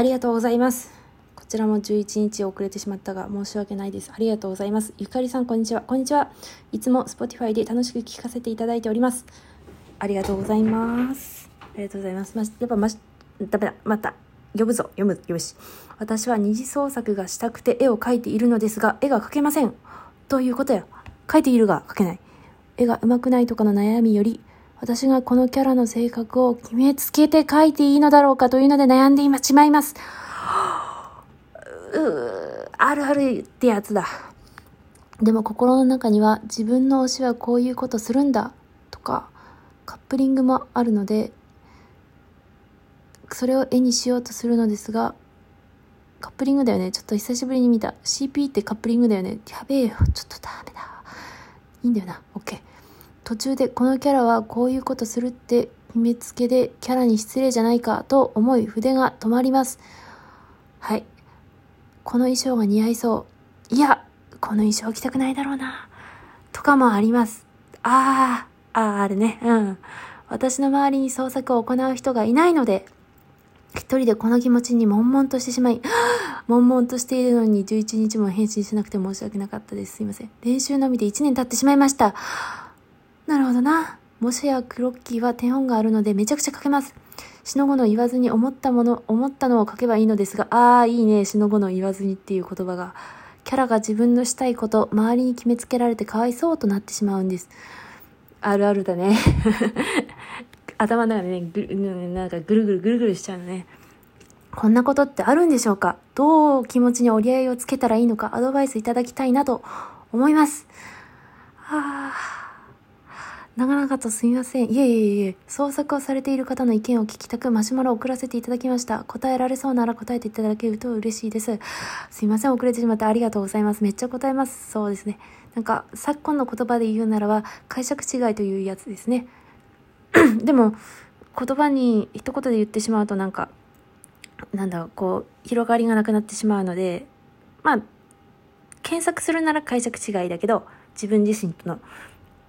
ありがとうございます。こちらも11日遅れてしまったが申し訳ないです。ありがとうございます。ゆかりさん、こんにちは。こんにちは。いつも Spotify で楽しく聞かせていただいております。ありがとうございます。ありがとうございます。ま、やっぱまし、ダメだ。また。呼ぶぞ。読む。よし。私は二次創作がしたくて絵を描いているのですが、絵が描けません。ということや。描いているが描けない。絵が上手くないとかの悩みより、私がこのキャラの性格を決めつけて描いていいのだろうかというので悩んで今しまいます。うあるあるってやつだ。でも心の中には自分の推しはこういうことするんだとかカップリングもあるのでそれを絵にしようとするのですがカップリングだよね。ちょっと久しぶりに見た。CP ってカップリングだよね。やべえよ。ちょっとダメだ。いいんだよな。OK 途中でこのキャラはこういうことするって決めつけでキャラに失礼じゃないかと思い筆が止まります。はい。この衣装が似合いそう。いやこの衣装着たくないだろうな。とかもあります。あーあーあるね。うん。私の周りに創作を行う人がいないので一人でこの気持ちに悶々としてしまい、悶々としているのに11日も返信しなくて申し訳なかったです。すいません。練習のみで1年経ってしまいました。なるほどな。もしやクロッキーは手本があるのでめちゃくちゃ書けます。しのごの言わずに思ったもの、思ったのを書けばいいのですが、ああ、いいね。しのごの言わずにっていう言葉が。キャラが自分のしたいこと、周りに決めつけられてかわいそうとなってしまうんです。あるあるだね。頭の中でね、ぐる、なんかぐるぐるぐるぐるしちゃうのね。こんなことってあるんでしょうか？どう気持ちに折り合いをつけたらいいのかアドバイスいただきたいなと思います。はあ、長々とすみません。いえいえいえ、創作をされている方の意見を聞きたくマシュマロを送らせていただきました。答えられそうなら答えていただけると嬉しいです。すいません、遅れてしまってありがとうございます。めっちゃ答えます。そうですね。なんか、昨今の言葉で言うならば、解釈違いというやつですね。でも、言葉に一言で言ってしまうとなんか、なんだろう、こう、広がりがなくなってしまうので、まあ、検索するなら解釈違いだけど、自分自身との。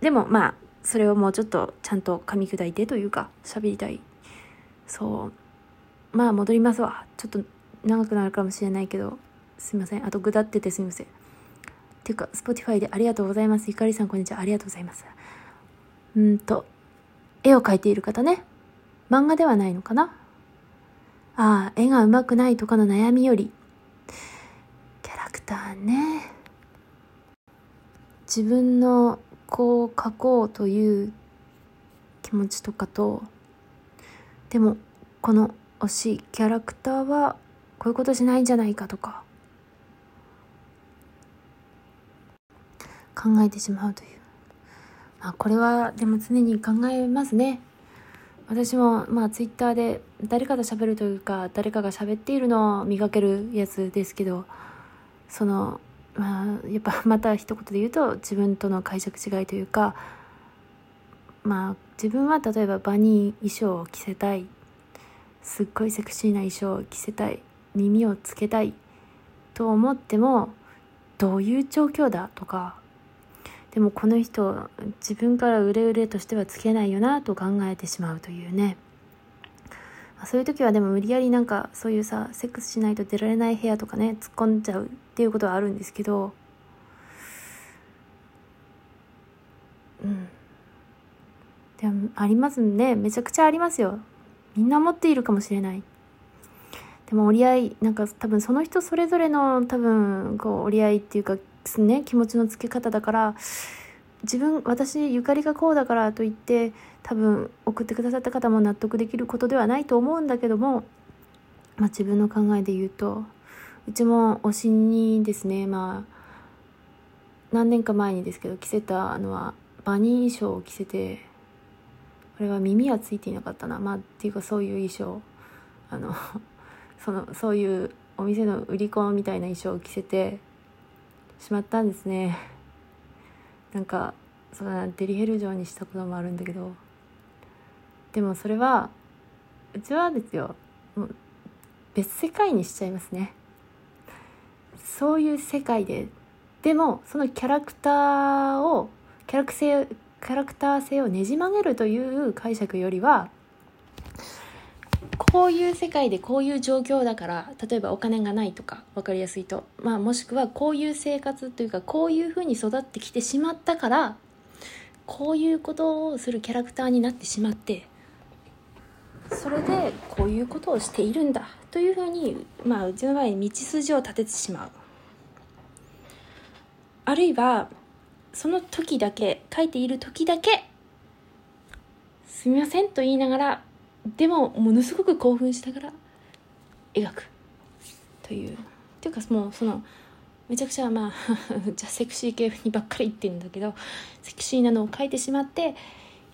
でも、まあ、それをもうちょっとちゃんと噛み砕いてというか、喋りたい。そう。まあ、戻りますわ。ちょっと長くなるかもしれないけど、すいません。あと、ぐだっててすみません。っていうか、Spotify でありがとうございます。ゆかりさん、こんにちは。ありがとうございます。うんと、絵を描いている方ね。漫画ではないのかな？ああ、絵が上手くないとかの悩みより、キャラクターね。自分のこう描こうという気持ちとかと、でも、この推しキャラクターはこういうことしないんじゃないかとか、考えてしまうという。まあ、これはでも常に考えますね。私もまあツイッターで誰かと喋るというか誰かが喋っているのを見かけるやつですけどそのまあやっぱまた一言で言うと自分との解釈違いというかまあ自分は例えば場に衣装を着せたいすっごいセクシーな衣装を着せたい耳をつけたいと思ってもどういう状況だとかでもこの人自分からうれうれとしてはつけないよなと考えてしまうというね。そういう時はでも無理やりなんかそういうさセックスしないと出られない部屋とかね突っ込んじゃうっていうことはあるんですけどうん。でもありますね。めちゃくちゃありますよ。みんな持っているかもしれない。でも折り合いなんか多分その人それぞれの多分こう折り合いっていうかね気持ちのつけ方だから自分私ゆかりがこうだからといって多分送ってくださった方も納得できることではないと思うんだけども、まあ、自分の考えで言うとうちも推しにですねまあ何年か前にですけど着せたのはバニー衣装を着せてこれは耳はついていなかったなまあっていうかそういう衣装あの そのそういうお店の売り子みたいな衣装を着せてしまったんですね。なんかそんなデリヘル状にしたこともあるんだけどでもそれはうちはですよもう別世界にしちゃいますね。そういう世界ででもそのキャラクターをキャラク性キャラクター性をねじ曲げるという解釈よりはこういう世界でこういう状況だから例えばお金がないとか分かりやすいと、まあ、もしくはこういう生活というかこういうふうに育ってきてしまったからこういうことをするキャラクターになってしまってそれでこういうことをしているんだというふうに、まあ、うちの場合道筋を立ててしまう。あるいはその時だけ書いている時だけすみませんと言いながらでもものすごく興奮しながら描く。という。っていうかもうそのめちゃくちゃまあ じゃあセクシー系にばっかり言ってるんだけどセクシーなのを書いてしまって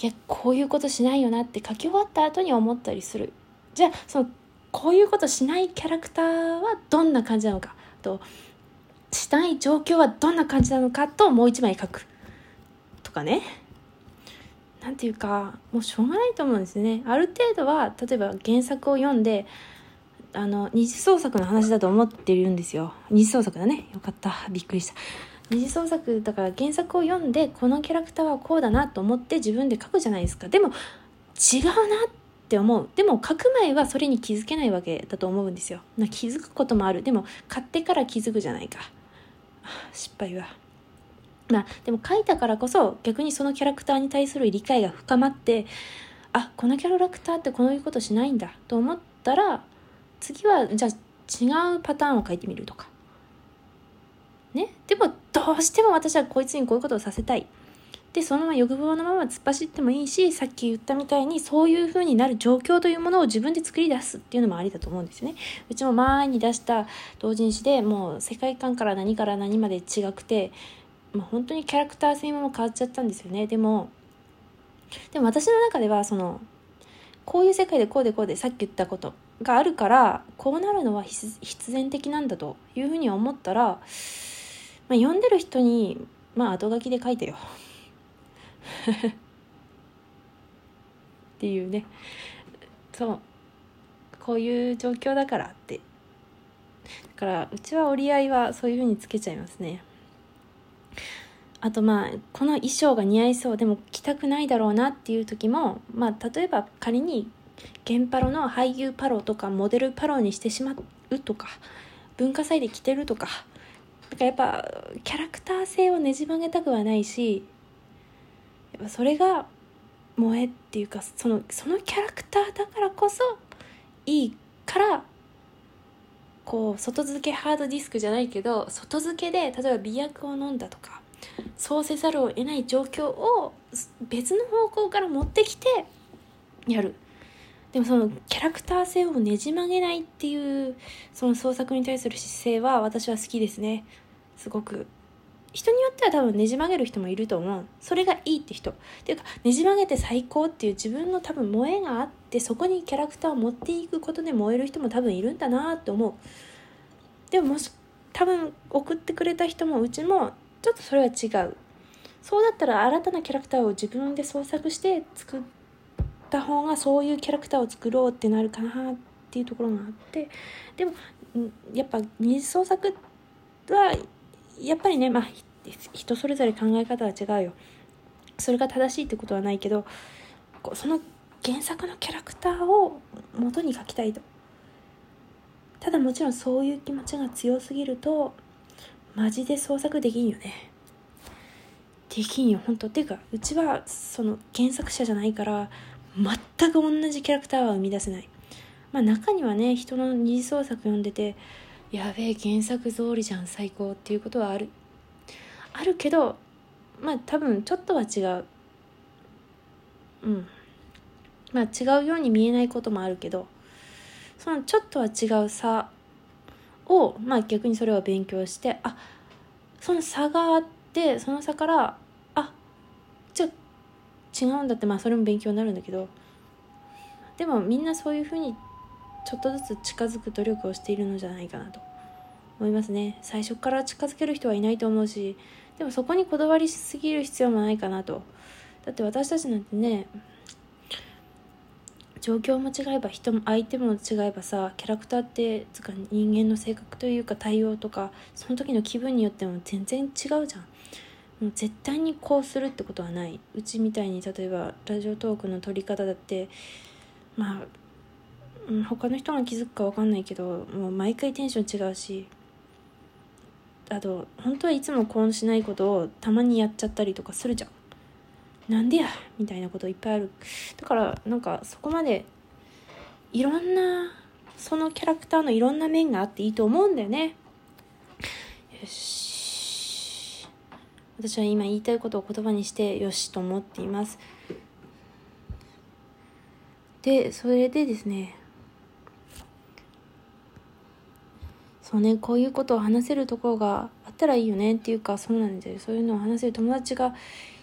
いやこういうことしないよなって書き終わった後に思ったりする。じゃあそのこういうことしないキャラクターはどんな感じなのかとしたい状況はどんな感じなのかともう一枚書く。とかね。何ていうかもうしょうがないと思うんですね。ある程度は例えば原作を読んであの二次創作の話だと思ってるんですよ。二次創作だね。よかった。びっくりした。二次創作だから原作を読んでこのキャラクターはこうだなと思って自分で書くじゃないですか。でも違うなって思う。でも書く前はそれに気づけないわけだと思うんですよ。気づくこともある。でも買ってから気づくじゃないか。失敗は。まあでも書いたからこそ逆にそのキャラクターに対する理解が深まってあこのキャラクターってこういうことしないんだと思ったら次はじゃあ違うパターンを書いてみるとか。ね？でもどうしても私はこいつにこういうことをさせたい。でそのまま欲望のまま突っ走ってもいいしさっき言ったみたいにそういう風になる状況というものを自分で作り出すっていうのもありだと思うんですよね。うちも前に出した同人誌でもう世界観から何から何まで違くてまあ、本当にキャラクター性も変わっちゃったんですよね。でもでも私の中ではそのこういう世界でこうでこうでさっき言ったことがあるからこうなるのは必然的なんだというふうに思ったら、まあ、読んでる人にまあ後書きで書いてよ。っていうね。そう。こういう状況だからって。だからうちは折り合いはそういうふうにつけちゃいますね。あとまあこの衣装が似合いそうでも着たくないだろうなっていう時もまあ例えば仮にゲンパロの俳優パロとかモデルパロにしてしまうとか文化祭で着てるとか。だからやっぱキャラクター性をねじ曲げたくはないしやっぱそれが萌えっていうかそのそのキャラクターだからこそいいからこう外付けハードディスクじゃないけど外付けで例えば美薬を飲んだとかそうせざるを得ない状況を別の方向から持ってきてやる。でもそのキャラクター性をねじ曲げないっていうその創作に対する姿勢は私は好きですね。すごく。人によっては多分ねじ曲げる人もいると思う。それがいいって人。っていうかねじ曲げて最高っていう自分の多分萌えがあってそこにキャラクターを持っていくことで燃える人も多分いるんだなって思う。でももし多分送ってくれた人もうちもちょっとそれは違う。そうだったら新たなキャラクターを自分で創作して作った方がそういうキャラクターを作ろうってなるかなっていうところがあって。でもやっぱ二次創作はやっぱりねまあ人それぞれ考え方は違うよ。それが正しいってことはないけどその原作のキャラクターを元に書きたいと。ただもちろんそういう気持ちが強すぎるとマジで創作できんよね。できんよ本当。っていうかうちはその原作者じゃないから全く同じキャラクターは生み出せない。まあ中にはね人の二次創作読んでてやべえ原作通りじゃん最高っていうことはある。あるけどまあ多分ちょっとは違う。うん。まあ違うように見えないこともあるけどそのちょっとは違う差をまあ逆にそれを勉強してあその差があってその差からあじゃ違うんだってまあそれも勉強になるんだけどでもみんなそういうふうにちょっとずつ近づく努力をしているのじゃないかなと。思いますね。最初から近づける人はいないと思うしでもそこにこだわりすぎる必要もないかなと。だって私たちなんてね状況も違えば人も相手も違えばさキャラクターってつか人間の性格というか対応とかその時の気分によっても全然違うじゃん。もう絶対にこうするってことはない。うちみたいに例えばラジオトークの撮り方だってまあ、他の人が気づくか分かんないけどもう毎回テンション違うしあと本当はいつもこうしないことをたまにやっちゃったりとかするじゃん。なんでやみたいなこといっぱいある。だからなんかそこまでいろんなそのキャラクターのいろんな面があっていいと思うんだよね。よし。私は今言いたいことを言葉にしてよしと思っています。でそれでですねそうねこういうことを話せるところがあったらいいよねっていうかそうなんでそういうのを話せる友達が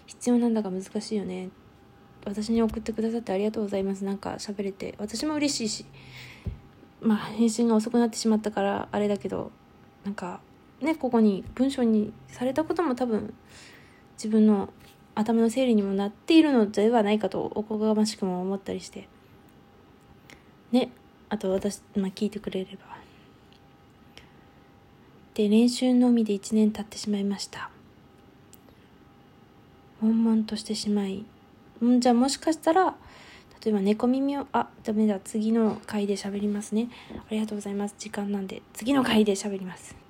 必要なんだか難しいよね。私に送ってくださってありがとうございます。なんか喋れて私も嬉しいしまあ返信が遅くなってしまったからあれだけどなんかねここに文章にされたことも多分自分の頭の整理にもなっているのではないかとおこがましくも思ったりして。ねあと私、まあ、聞いてくれれば。で練習のみで1年経ってしまいました。悶々としてしまいんじゃあもしかしたら例えば猫耳をあダメだ次の回で喋りますね。ありがとうございます。時間なんで次の回で喋ります。